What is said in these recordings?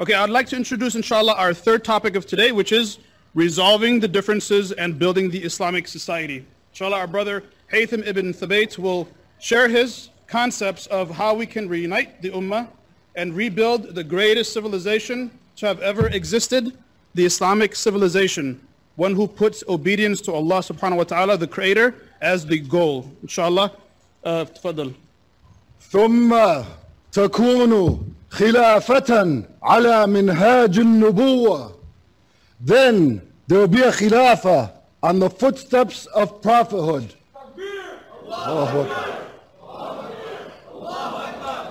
Okay, I'd like to introduce, inshallah, our third topic of today, which is resolving the differences and building the Islamic society. Inshallah, our brother Haytham ibn Thubayt will share his concepts of how we can reunite the Ummah and rebuild the greatest civilization to have ever existed, the Islamic civilization, one who puts obedience to Allah subhanahu wa ta'ala, the Creator, as the goal. Inshallah, uh, تفضل. ثم تكون خلافة على منهاج النبوة then there will be a khilafah on the footsteps of prophethood Allahu Akbar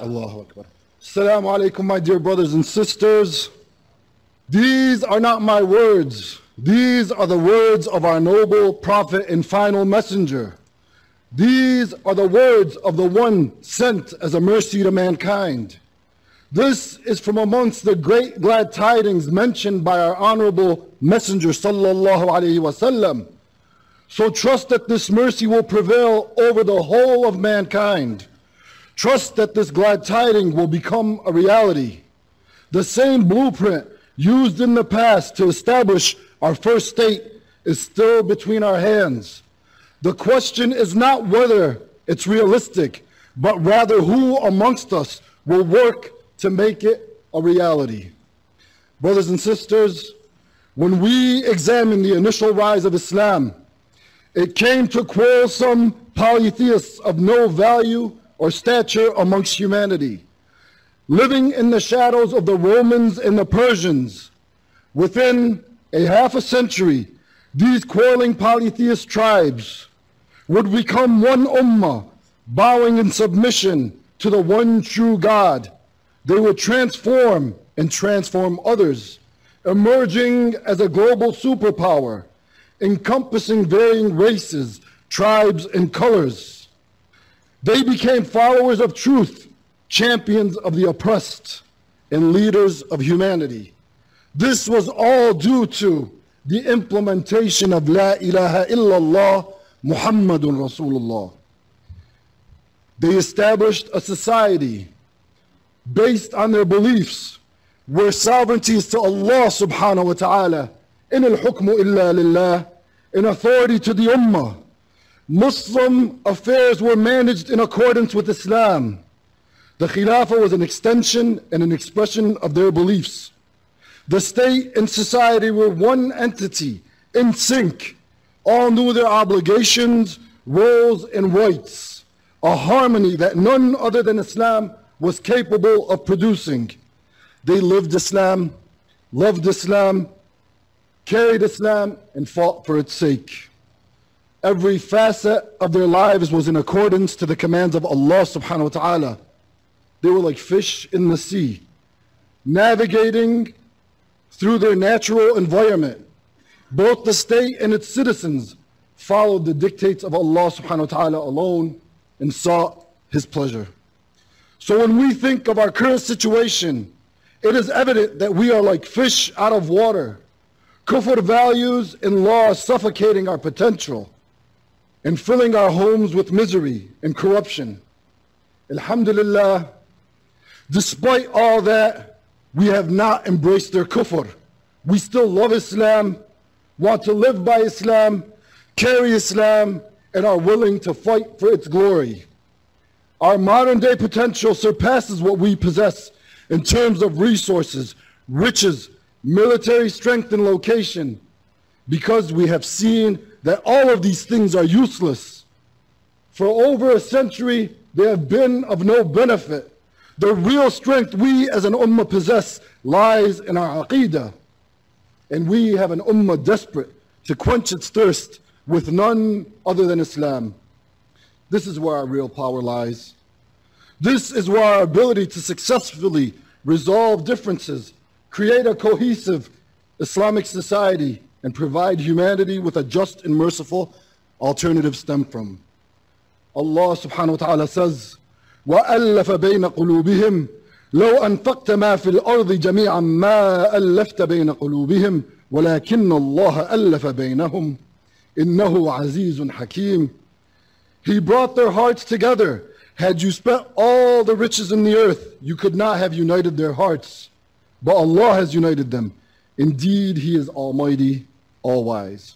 Allahu Akbar Assalamu alaikum my dear brothers and sisters these are not my words these are the words of our noble prophet and final messenger these are the words of the one sent as a mercy to mankind this is from amongst the great glad tidings mentioned by our honorable Messenger sallallahu alaihi wasallam. So trust that this mercy will prevail over the whole of mankind. Trust that this glad tiding will become a reality. The same blueprint used in the past to establish our first state is still between our hands. The question is not whether it's realistic, but rather who amongst us will work to make it a reality. Brothers and sisters, when we examine the initial rise of Islam, it came to quarrelsome polytheists of no value or stature amongst humanity, living in the shadows of the Romans and the Persians. Within a half a century, these quarreling polytheist tribes would become one ummah, bowing in submission to the one true God they would transform and transform others, emerging as a global superpower, encompassing varying races, tribes, and colors. They became followers of truth, champions of the oppressed, and leaders of humanity. This was all due to the implementation of La ilaha illallah Muhammadun Rasulullah. They established a society based on their beliefs where sovereignty is to Allah subhanahu wa ta'ala. In al-hukmu illa lillah in authority to the ummah. Muslim affairs were managed in accordance with Islam. The Khilafah was an extension and an expression of their beliefs. The state and society were one entity in sync. All knew their obligations roles and rights. A harmony that none other than Islam was capable of producing. They lived Islam, loved Islam, carried Islam, and fought for its sake. Every facet of their lives was in accordance to the commands of Allah subhanahu wa ta'ala. They were like fish in the sea, navigating through their natural environment. Both the state and its citizens followed the dictates of Allah subhanahu wa ta'ala alone and sought His pleasure. So when we think of our current situation, it is evident that we are like fish out of water. Kufr values and laws suffocating our potential and filling our homes with misery and corruption. Alhamdulillah, despite all that, we have not embraced their kufr. We still love Islam, want to live by Islam, carry Islam, and are willing to fight for its glory. Our modern day potential surpasses what we possess in terms of resources, riches, military strength, and location because we have seen that all of these things are useless. For over a century, they have been of no benefit. The real strength we as an ummah possess lies in our aqidah. And we have an ummah desperate to quench its thirst with none other than Islam. This is where our real power lies. This is where our ability to successfully resolve differences, create a cohesive Islamic society, and provide humanity with a just and merciful alternative stem from. Allah subhanahu wa ta'ala says, وألف بين قلوبهم لو أنفقت ما في الأرض جميعا ما ألفت بين قلوبهم ولكن الله ألف بينهم إنه عزيز حكيم he brought their hearts together. Had you spent all the riches in the earth, you could not have united their hearts. But Allah has united them. Indeed, He is Almighty, All Wise.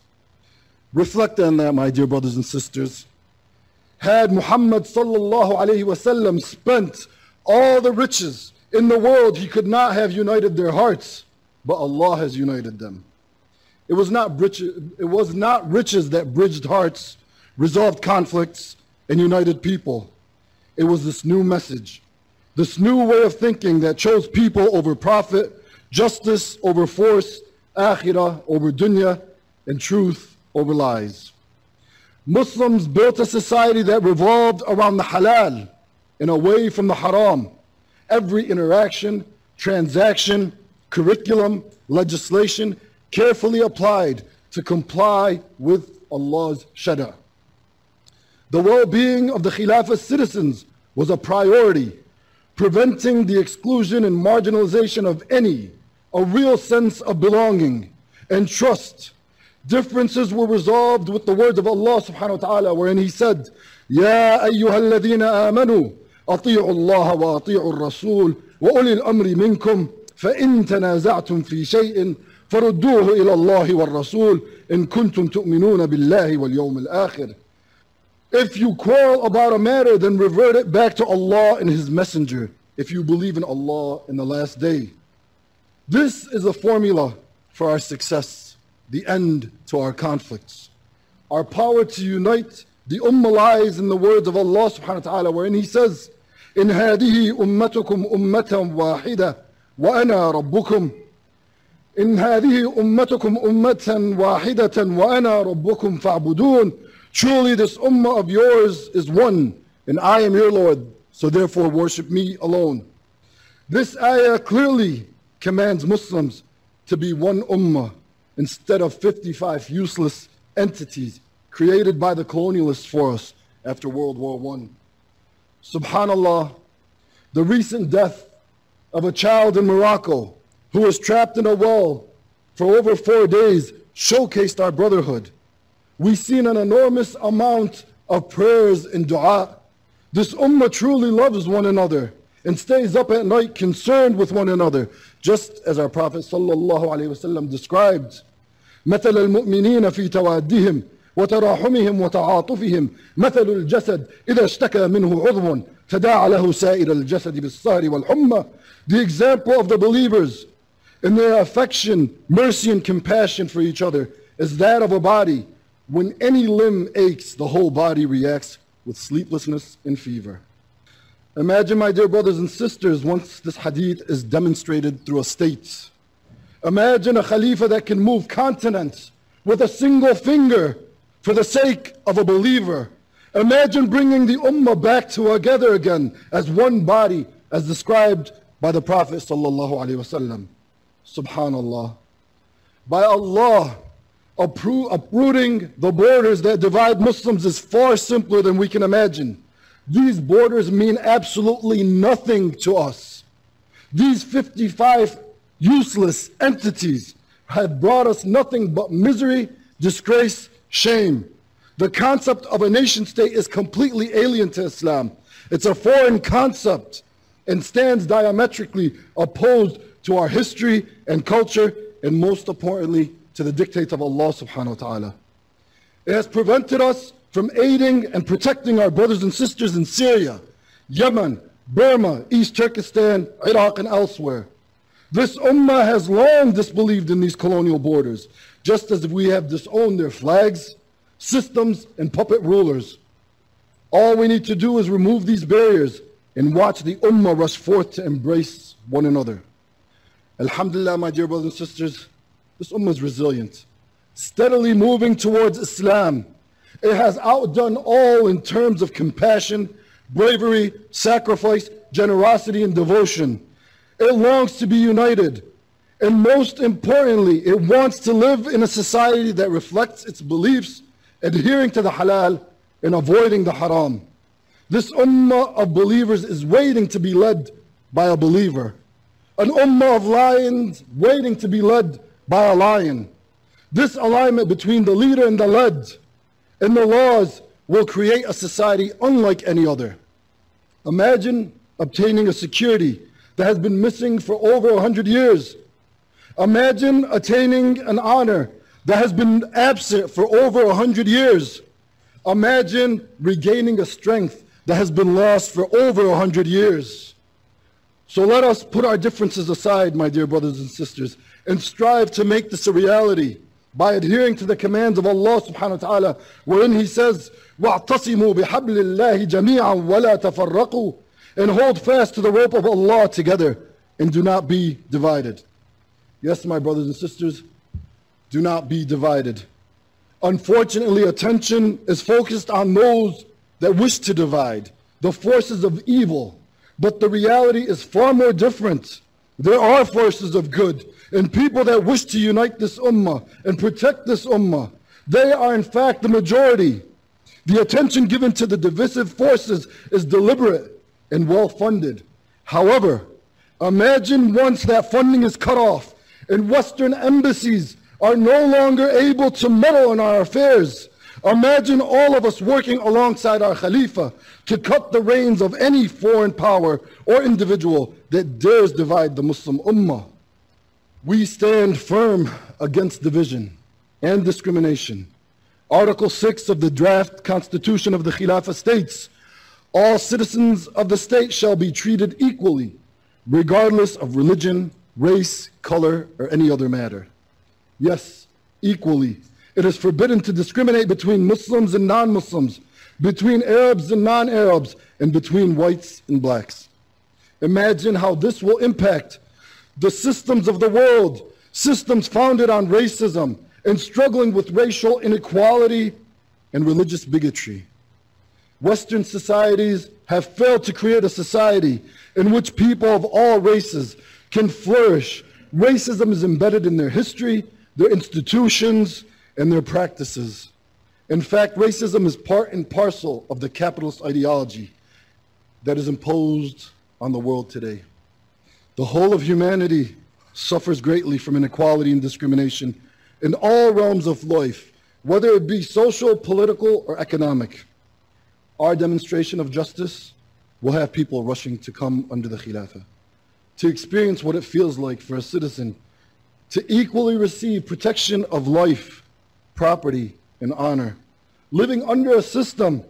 Reflect on that, my dear brothers and sisters. Had Muhammad sallallahu alayhi wasallam spent all the riches in the world, he could not have united their hearts, but Allah has united them. It was not riches, it was not riches that bridged hearts, resolved conflicts, and united people. It was this new message, this new way of thinking that chose people over profit, justice over force, akhirah over dunya, and truth over lies. Muslims built a society that revolved around the halal and away from the haram. Every interaction, transaction, curriculum, legislation carefully applied to comply with Allah's shada. The well-being of the Khilafah citizens was a priority, preventing the exclusion and marginalization of any, a real sense of belonging and trust Differences were resolved with the words of Allah subhanahu wa ta'ala wherein He said, يا أيها الذين آمنوا أطيعوا الله وأطيعوا الرسول وأولي الأمر منكم فإن تنازعتم في شيء فردوه إلى الله والرسول إن كنتم تؤمنون بالله واليوم الآخر If you quarrel about a matter, then revert it back to Allah and His Messenger, if you believe in Allah in the last day. This is a formula for our success the end to our conflicts. Our power to unite the ummah lies in the words of Allah subhanahu wa ta'ala wherein He says, إن هذه أمتكم أمة واحدة وأنا ربكم إن هذه أمتكم أمة واحدة وأنا ربكم فاعبدون Truly this ummah of yours is one and I am your Lord so therefore worship me alone. This ayah clearly commands Muslims to be one ummah instead of 55 useless entities created by the colonialists for us after World War I. Subhanallah, the recent death of a child in Morocco who was trapped in a well for over four days showcased our brotherhood. We've seen an enormous amount of prayers and dua. This ummah truly loves one another and stays up at night concerned with one another, just as our Prophet ﷺ described. مثل المؤمنين في توادهم وتراحمهم وتعاطفهم مثل الجسد إذا اشتكى منه عضو تداعى له سائر الجسد بالسهر والحمى The example of the believers in their affection, mercy and compassion for each other is that of a body. when any limb aches, the whole body reacts with sleeplessness and fever. Imagine, my dear brothers and sisters, once this hadith is demonstrated through a state. Imagine a Khalifa that can move continents with a single finger for the sake of a believer. Imagine bringing the Ummah back together again as one body as described by the Prophet sallallahu alaihi wasallam. Subhanallah. By Allah, uprooting the borders that divide Muslims is far simpler than we can imagine. These borders mean absolutely nothing to us. These 55 useless entities have brought us nothing but misery, disgrace, shame. The concept of a nation state is completely alien to Islam. It's a foreign concept and stands diametrically opposed to our history and culture and most importantly to the dictates of Allah subhanahu wa ta'ala. It has prevented us from aiding and protecting our brothers and sisters in Syria, Yemen, Burma, East Turkestan, Iraq and elsewhere. This ummah has long disbelieved in these colonial borders, just as we have disowned their flags, systems, and puppet rulers. All we need to do is remove these barriers and watch the ummah rush forth to embrace one another. Alhamdulillah, my dear brothers and sisters, this ummah is resilient. steadily moving towards Islam. It has outdone all in terms of compassion, bravery, sacrifice, generosity, and devotion. It longs to be united. And most importantly, it wants to live in a society that reflects its beliefs, adhering to the halal and avoiding the haram. This ummah of believers is waiting to be led by a believer. An ummah of lions waiting to be led by a lion. This alignment between the leader and the led and the laws will create a society unlike any other. Imagine obtaining a security that has been missing for over 100 years. Imagine attaining an honor that has been absent for over 100 years. Imagine regaining a strength that has been lost for over 100 years. So let us put our differences aside, my dear brothers and sisters, and strive to make this a reality by adhering to the commands of Allah subhanahu wa ta'ala, wherein He says, وَاعْتَصِمُوا بِحَبْلِ اللَّهِ جَمِيعًا وَلَا تَفَرَّقُوا And hold fast to the rope of Allah together, and do not be divided. Yes, my brothers and sisters, do not be divided. Unfortunately, attention is focused on those that wish to divide, the forces of evil. but the reality is far more different. There are forces of good and people that wish to unite this ummah and protect this ummah. They are in fact the majority. The attention given to the divisive forces is deliberate and well funded. However, imagine once that funding is cut off and Western embassies are no longer able to meddle in our affairs. Imagine all of us working alongside our Khalifa to cut the reins of any foreign power or individual that dares divide the Muslim Ummah. We stand firm against division and discrimination. Article 6 of the draft Constitution of the Khilafah states, all citizens of the state shall be treated equally, regardless of religion, race, color, or any other matter. Yes, equally. It is forbidden to discriminate between Muslims and non-Muslims, between Arabs and non-Arabs, and between whites and blacks. Imagine how this will impact the systems of the world, systems founded on racism and struggling with racial inequality and religious bigotry. Western societies have failed to create a society in which people of all races can flourish. Racism is embedded in their history, their institutions, and their practices. In fact, racism is part and parcel of the capitalist ideology that is imposed on the world today. The whole of humanity suffers greatly from inequality and discrimination in all realms of life, whether it be social, political, or economic. Our demonstration of justice will have people rushing to come under the Khilafah, to experience what it feels like for a citizen to equally receive protection of life, property, and honor, living under a system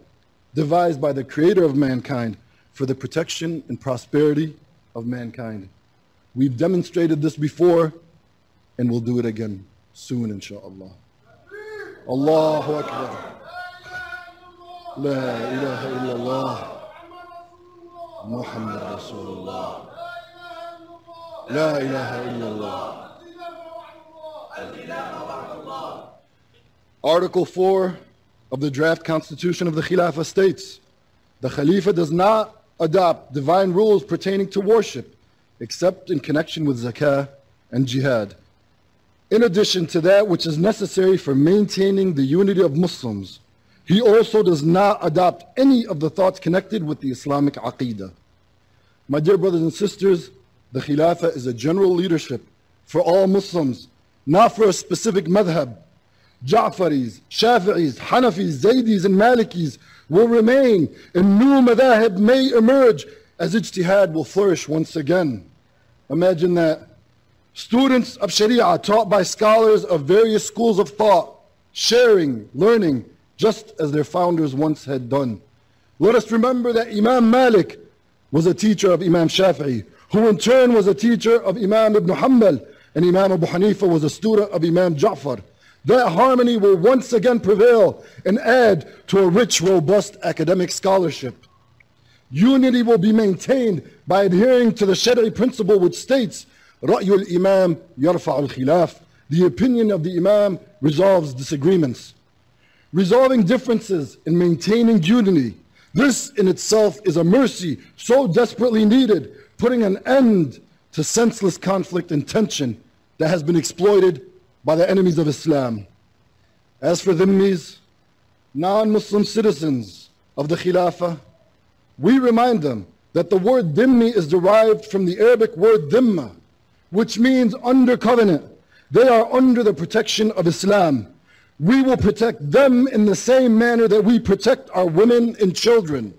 devised by the creator of mankind for the protection and prosperity of mankind. We've demonstrated this before and we'll do it again soon, inshallah. Allahu Akbar. La ilaha illallah. Muhammad Rasulullah. La ilaha illallah. Article 4 of the draft constitution of the Khilafah states, the Khalifa does not adopt divine rules pertaining to worship except in connection with zakah and jihad. In addition to that which is necessary for maintaining the unity of Muslims, he also does not adopt any of the thoughts connected with the Islamic aqidah. My dear brothers and sisters, the Khilafah is a general leadership for all Muslims, not for a specific madhab. Ja'faris, Shafi'is, Hanafis, Zaydis, and Malikis will remain, and new madhab may emerge as ijtihad will flourish once again. Imagine that. Students of Sharia taught by scholars of various schools of thought, sharing, learning, just as their founders once had done. Let us remember that Imam Malik was a teacher of Imam Shafi'i, who in turn was a teacher of Imam Ibn Hanbal, and Imam Abu Hanifa was a student of Imam Ja'far. That harmony will once again prevail and add to a rich, robust academic scholarship. Unity will be maintained by adhering to the Shari'i principle which states, Ra'yul Imam yarfa al-khilaf. The opinion of the Imam resolves disagreements. Resolving differences and maintaining unity. This in itself is a mercy so desperately needed, putting an end to senseless conflict and tension that has been exploited by the enemies of Islam. As for dhimmis, non-Muslim citizens of the Khilafah, we remind them that the word dhimmi is derived from the Arabic word dhimma, which means under covenant. They are under the protection of Islam. We will protect them in the same manner that we protect our women and children.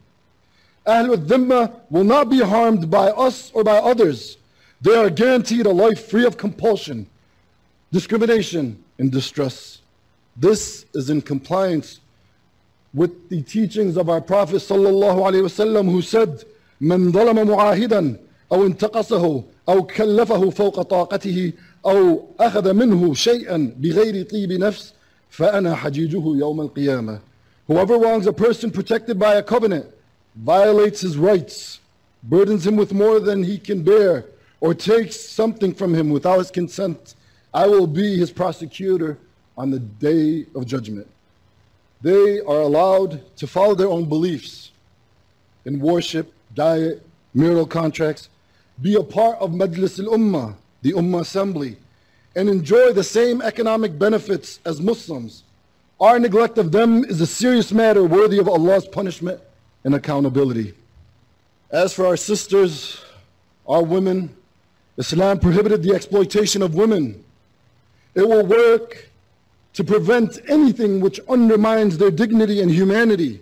Ahlul Dhimma will not be harmed by us or by others. They are guaranteed a life free of compulsion, discrimination, and distress. This is in compliance with the teachings of our Prophet sallallahu alaihi wasallam who said, من ظلم معاهدا أو انتقصه أو كلفه فوق طاقته أو أخذ منه شيئا بغير طيب نفس فأنا حجيجه يوم القيامة Whoever wrongs a person protected by a covenant, violates his rights, burdens him with more than he can bear, or takes something from him without his consent, I will be his prosecutor on the day of judgment. They are allowed to follow their own beliefs in worship, diet, marital contracts, be a part of Majlis al-Ummah, the Ummah Assembly, and enjoy the same economic benefits as Muslims. Our neglect of them is a serious matter worthy of Allah's punishment and accountability. As for our sisters, our women, Islam prohibited the exploitation of women. It will work to prevent anything which undermines their dignity and humanity.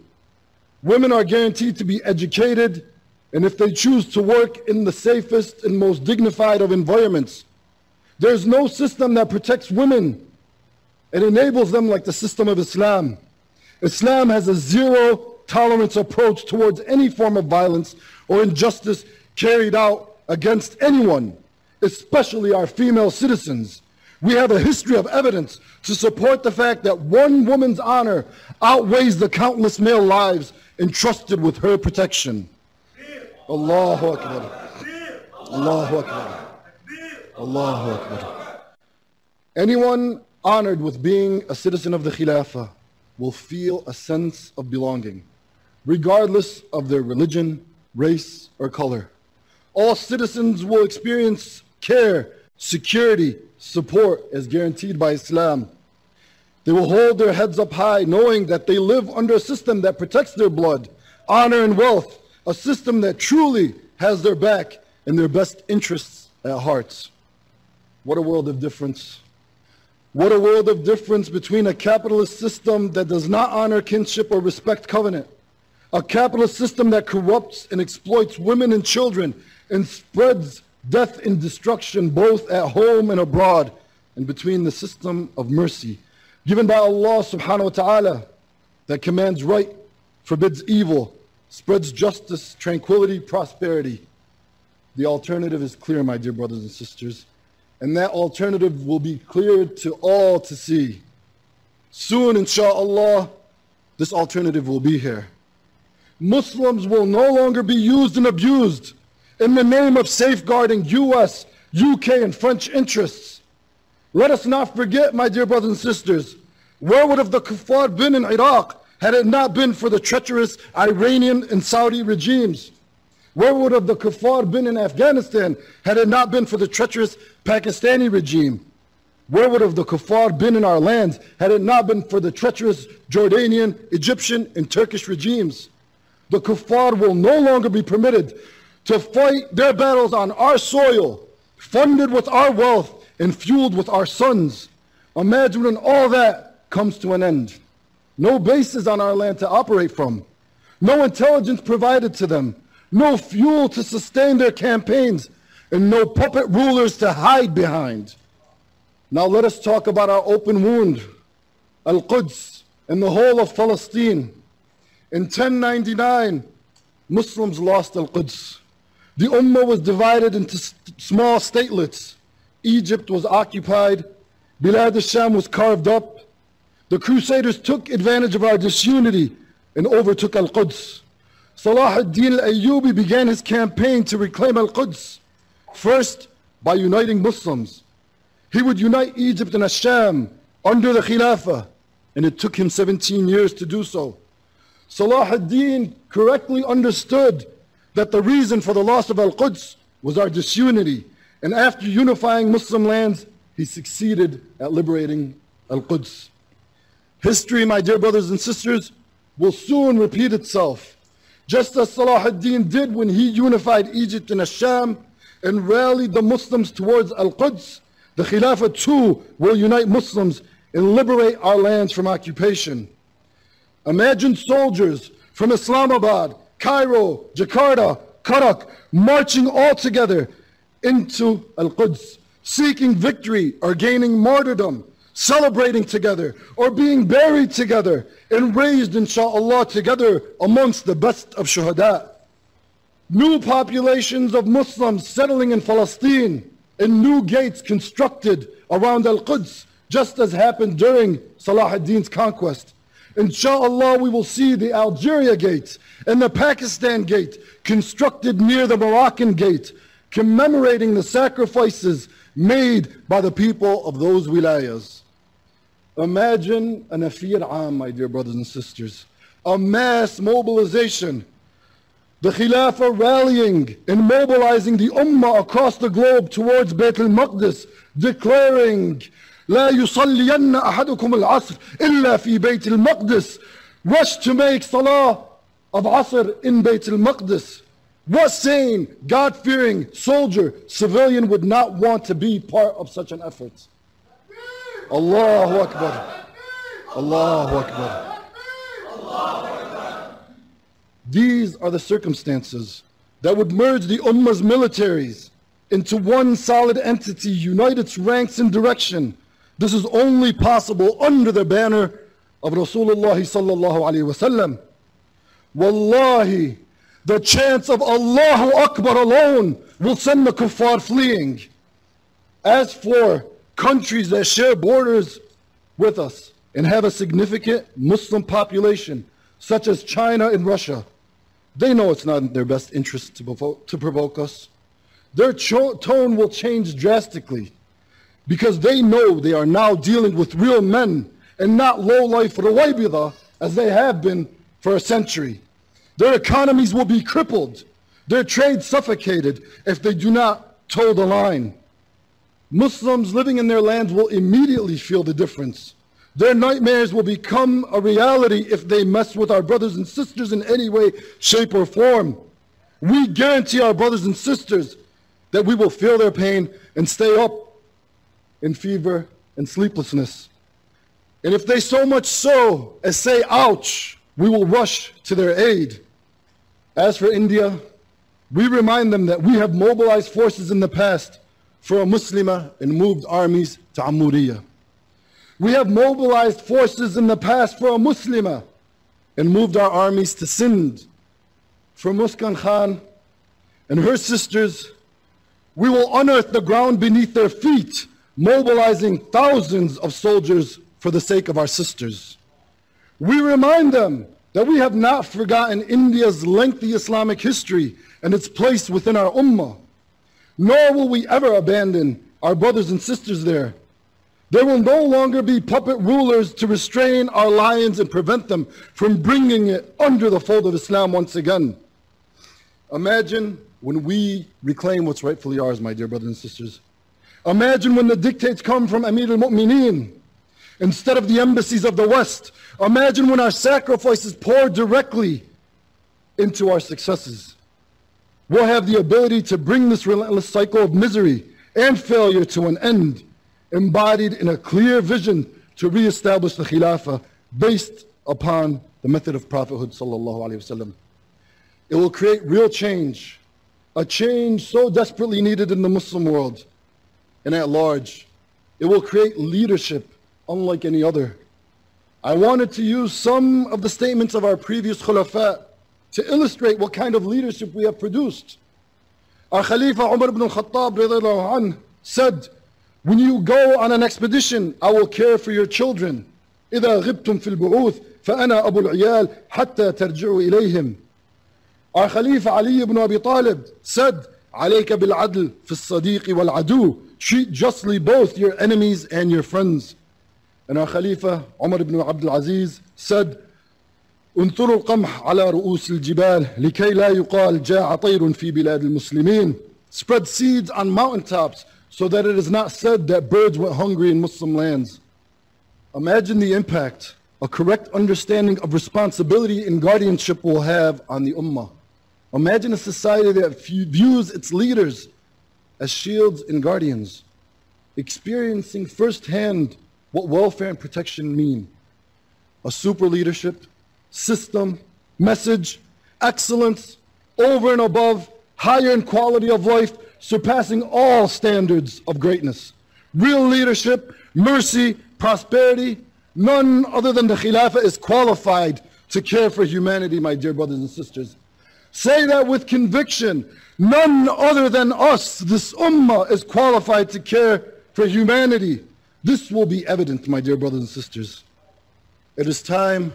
Women are guaranteed to be educated, and if they choose to work in the safest and most dignified of environments, there's no system that protects women and enables them like the system of Islam. Islam has a zero tolerance approach towards any form of violence or injustice carried out against anyone, especially our female citizens. We have a history of evidence to support the fact that one woman's honor outweighs the countless male lives entrusted with her protection. Allahu Akbar. Allahu Akbar. Allahu Akbar. Anyone honored with being a citizen of the Khilafah will feel a sense of belonging, regardless of their religion, race, or color. All citizens will experience care, security, support as guaranteed by Islam. They will hold their heads up high, knowing that they live under a system that protects their blood, honor, and wealth, a system that truly has their back and their best interests at heart. What a world of difference. What a world of difference between a capitalist system that does not honor kinship or respect covenant, a capitalist system that corrupts and exploits women and children and spreads death and destruction both at home and abroad, and between the system of mercy given by Allah subhanahu wa ta'ala that commands right, forbids evil, spreads justice, tranquility, prosperity. The alternative is clear, my dear brothers and sisters, and that alternative will be clear to all to see. Soon, inshallah, this alternative will be here. Muslims will no longer be used and abused in the name of safeguarding US, UK, and French interests. Let us not forget, my dear brothers and sisters, where would have the kuffar been in Iraq had it not been for the treacherous Iranian and Saudi regimes? Where would have the kuffar been in Afghanistan had it not been for the treacherous Pakistani regime? Where would have the kuffar been in our lands had it not been for the treacherous Jordanian, Egyptian, and Turkish regimes? The kuffar will no longer be permitted to fight their battles on our soil, funded with our wealth and fueled with our sons. Imagine when all that comes to an end. No bases on our land to operate from, no intelligence provided to them, no fuel to sustain their campaigns, and no puppet rulers to hide behind. Now let us talk about our open wound, Al-Quds, and the whole of Palestine. In 1099, Muslims lost Al-Quds. The Ummah was divided into small statelets. Egypt was occupied. Bilad al-Sham was carved up. The Crusaders took advantage of our disunity and overtook Al-Quds. Salah ad-Din al-Ayyubi began his campaign to reclaim Al-Quds, first by uniting Muslims. He would unite Egypt and ash-Sham under the Khilafah, and it took him 17 years to do so. Salah ad-Din correctly understood that the reason for the loss of Al-Quds was our disunity. And after unifying Muslim lands, he succeeded at liberating Al-Quds. History, my dear brothers and sisters, will soon repeat itself. Just as Salah ad-Din did when he unified Egypt and ash-Sham and rallied the Muslims towards Al-Quds, the Khilafah too will unite Muslims and liberate our lands from occupation. Imagine soldiers from Islamabad, Cairo, Jakarta, Karak, marching all together into Al-Quds, seeking victory or gaining martyrdom, celebrating together or being buried together and raised inshallah together amongst the best of shuhada. New populations of Muslims settling in Palestine and new gates constructed around Al-Quds just as happened during Salah ad-Din's conquest. Inshallah, we will see the Algeria gate and the Pakistan gate constructed near the Moroccan gate, commemorating the sacrifices made by the people of those wilayas. Imagine an-Nafir Am, my dear brothers and sisters, a mass mobilization. The Khilafah rallying and mobilizing the Ummah across the globe towards Bayt al-Maqdis, declaring لا يصلين أحدكم العصر إلا في بيت المقدس rush to make salah of Asr in Bayt al-Maqdis. What sane, God-fearing soldier, civilian would not want to be part of such an effort? Allahu Akbar. Allahu Akbar. These are the circumstances that would merge the Ummah's militaries into one solid entity, unite its ranks in direction. this is only possible under the banner of Rasulullah sallallahu wasallam. Wallahi, the chance of Allahu Akbar alone will send the kuffar fleeing. As for countries that share borders with us and have a significant Muslim population, such as China and Russia, they know it's not in their best interest to provoke, to provoke us. Their tone will change drastically because they know they are now dealing with real men and not low-life Rawaibidah as they have been for a century. Their economies will be crippled, their trade suffocated if they do not toe the line. Muslims living in their lands will immediately feel the difference. Their nightmares will become a reality if they mess with our brothers and sisters in any way, shape, or form. We guarantee our brothers and sisters that we will feel their pain and stay up in fever and sleeplessness. And if they so much so as say, ouch, we will rush to their aid. As for India, we remind them that we have mobilized forces in the past for a Muslimah and moved armies to Amuriya. We have mobilized forces in the past for a Muslimah and moved our armies to Sindh. For Muskan Khan and her sisters, we will unearth the ground beneath their feet, mobilizing thousands of soldiers for the sake of our sisters. We remind them that we have not forgotten India's lengthy Islamic history and its place within our ummah, nor will we ever abandon our brothers and sisters there. There will no longer be puppet rulers to restrain our lions and prevent them from bringing it under the fold of Islam once again. Imagine when we reclaim what's rightfully ours, my dear brothers and sisters. Imagine when the dictates come from Amir al-Mu'mineen instead of the embassies of the West. Imagine when our sacrifices pour directly into our successes. We'll have the ability to bring this relentless cycle of misery and failure to an end, embodied in a clear vision to reestablish the Khilafah based upon the method of prophethood sallallahu alaihi wasallam. It will create real change, a change so desperately needed in the Muslim world and at large. It will create leadership unlike any other. I wanted to use some of the statements of our previous khulafa to illustrate what kind of leadership we have produced. Our Khalifa Umar ibn al-Khattab radiallahu anh, said, when you go on an expedition, I will care for your children. إذا غبتم في البعوث فأنا أبو العيال حتى ترجعوا إليهم. Our Khalifa Ali ibn Abi Talib said, عليك بالعدل في الصديق والعدو treat justly both your enemies and your friends. And our Khalifa, Umar ibn Abdul Aziz, said, انثروا القمح على رؤوس الجبال لكي لا يقال جاء طير في بلاد المسلمين. Spread seeds on mountaintops so that it is not said that birds went hungry in Muslim lands. Imagine the impact a correct understanding of responsibility and guardianship will have on the ummah. Imagine a society that views its leaders as shields and guardians, experiencing firsthand what welfare and protection mean. A super leadership, system, message, excellence, over and above, higher in quality of life, surpassing all standards of greatness. Real leadership, mercy, prosperity, none other than the Khilafah is qualified to care for humanity, my dear brothers and sisters. Say that with conviction. None other than us, this ummah, is qualified to care for humanity. This will be evident, my dear brothers and sisters. It is time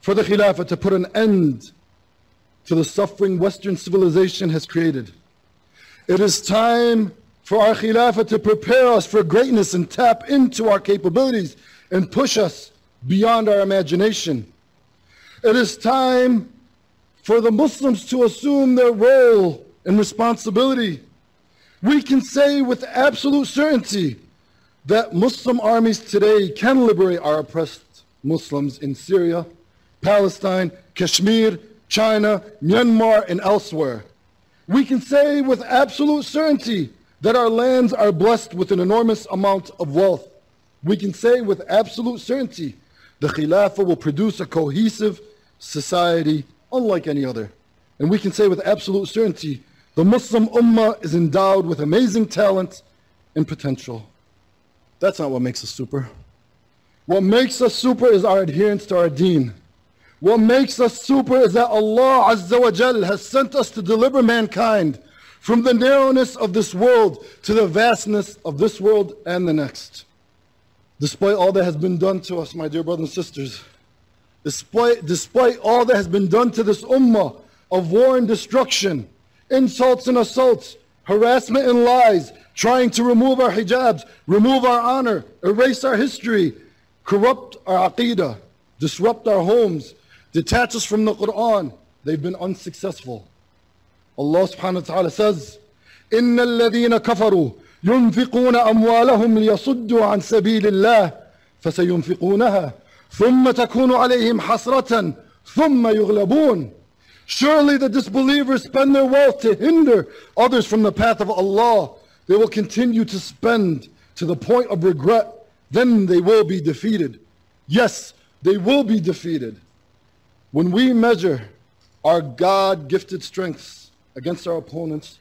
for the Khilafah to put an end to the suffering Western civilization has created. It is time for our Khilafah to prepare us for greatness and tap into our capabilities and push us beyond our imagination. It is time for the Muslims to assume their role and responsibility. We can say with absolute certainty that Muslim armies today can liberate our oppressed Muslims in Syria, Palestine, Kashmir, China, Myanmar, and elsewhere. We can say with absolute certainty that our lands are blessed with an enormous amount of wealth. We can say with absolute certainty the Khilafah will produce a cohesive society unlike any other. And we can say with absolute certainty the Muslim Ummah is endowed with amazing talent and potential. That's not what makes us super. What makes us super is our adherence to our deen. What makes us super is that Allah Azza wa Jal has sent us to deliver mankind from the narrowness of this world to the vastness of this world and the next. Despite all that has been done to us, my dear brothers and sisters, despite, despite all that has been done to this ummah of war and destruction, insults and assaults, harassment and lies, trying to remove our hijabs, remove our honor, erase our history, corrupt our aqidah, disrupt our homes, detach us from the Quran, they've been unsuccessful. Allah subhanahu wa ta'ala says, إن الذين كفروا ينفقون أموالهم ليصدوا عن سبيل الله فسينفقونها ثم تكون عليهم حسرة ثم يغلبون Surely the disbelievers spend their wealth to hinder others from the path of Allah. They will continue to spend to the point of regret. Then they will be defeated. Yes, they will be defeated. When we measure our God gifted strengths against our opponents'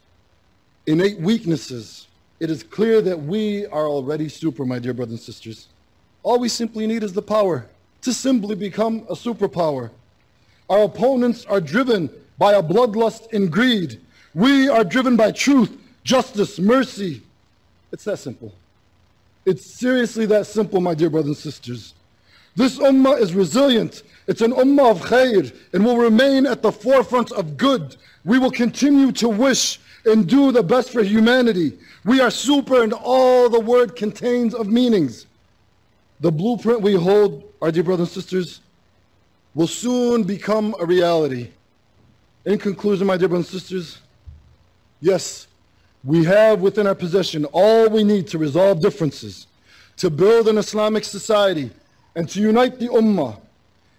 innate weaknesses, it is clear that we are already super, my dear brothers and sisters. All we simply need is the power to simply become a superpower. Our opponents are driven by a bloodlust and greed. We are driven by truth, justice, mercy. It's that simple. It's seriously that simple, my dear brothers and sisters. This ummah is resilient. It's an ummah of khair and will remain at the forefront of good. We will continue to wish and do the best for humanity. We are super in all the word contains of meanings. The blueprint we hold, our dear brothers and sisters, will soon become a reality. In conclusion, my dear brothers and sisters, yes, we have within our possession all we need to resolve differences, to build an Islamic society, and to unite the Ummah.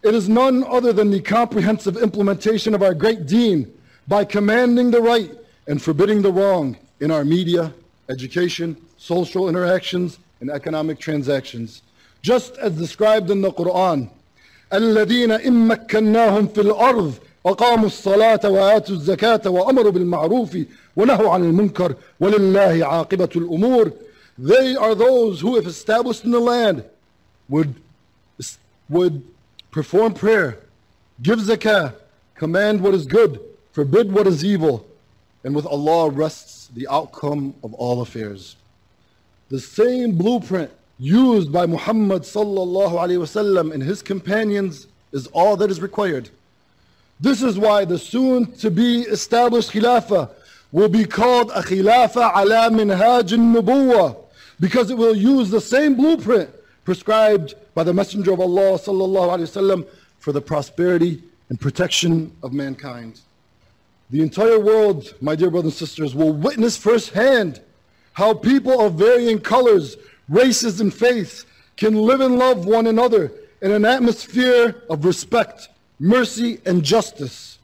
It is none other than the comprehensive implementation of our great deen by commanding the right and forbidding the wrong in our media, education, social interactions, and economic transactions Just as described in the Quran, الذين إن مكناهم في الأرض أقاموا الصلاة وآتوا الزكاة وأمروا بالمعروف ونهوا عن المنكر ولله عاقبة الأمور They are those who, if established in the land, would, would perform prayer, give zakah, command what is good, forbid what is evil, and with Allah rests the outcome of all affairs. The same blueprint used by Muhammad sallallahu alaihi wasallam and his companions is all that is required. This is why the soon to be established Khilafah will be called a khilafa ala minhaj al-nubuwah because it will use the same blueprint prescribed by the Messenger of Allah sallallahu alaihi wasallam for the prosperity and protection of mankind. The entire world, my dear brothers and sisters, will witness firsthand how people of varying colors, races, and faiths can live and love one another in an atmosphere of respect, mercy, and justice.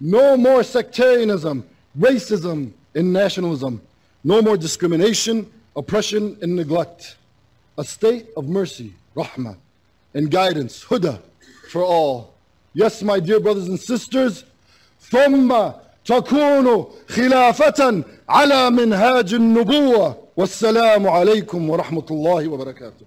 No more sectarianism, racism, and nationalism. No more discrimination, oppression, and neglect. A state of mercy, rahmah, and guidance, huda, for all. Yes, my dear brothers and sisters, ثم تكون خلافة على منهاج النبوة. والسلام عليكم ورحمة الله وبركاته.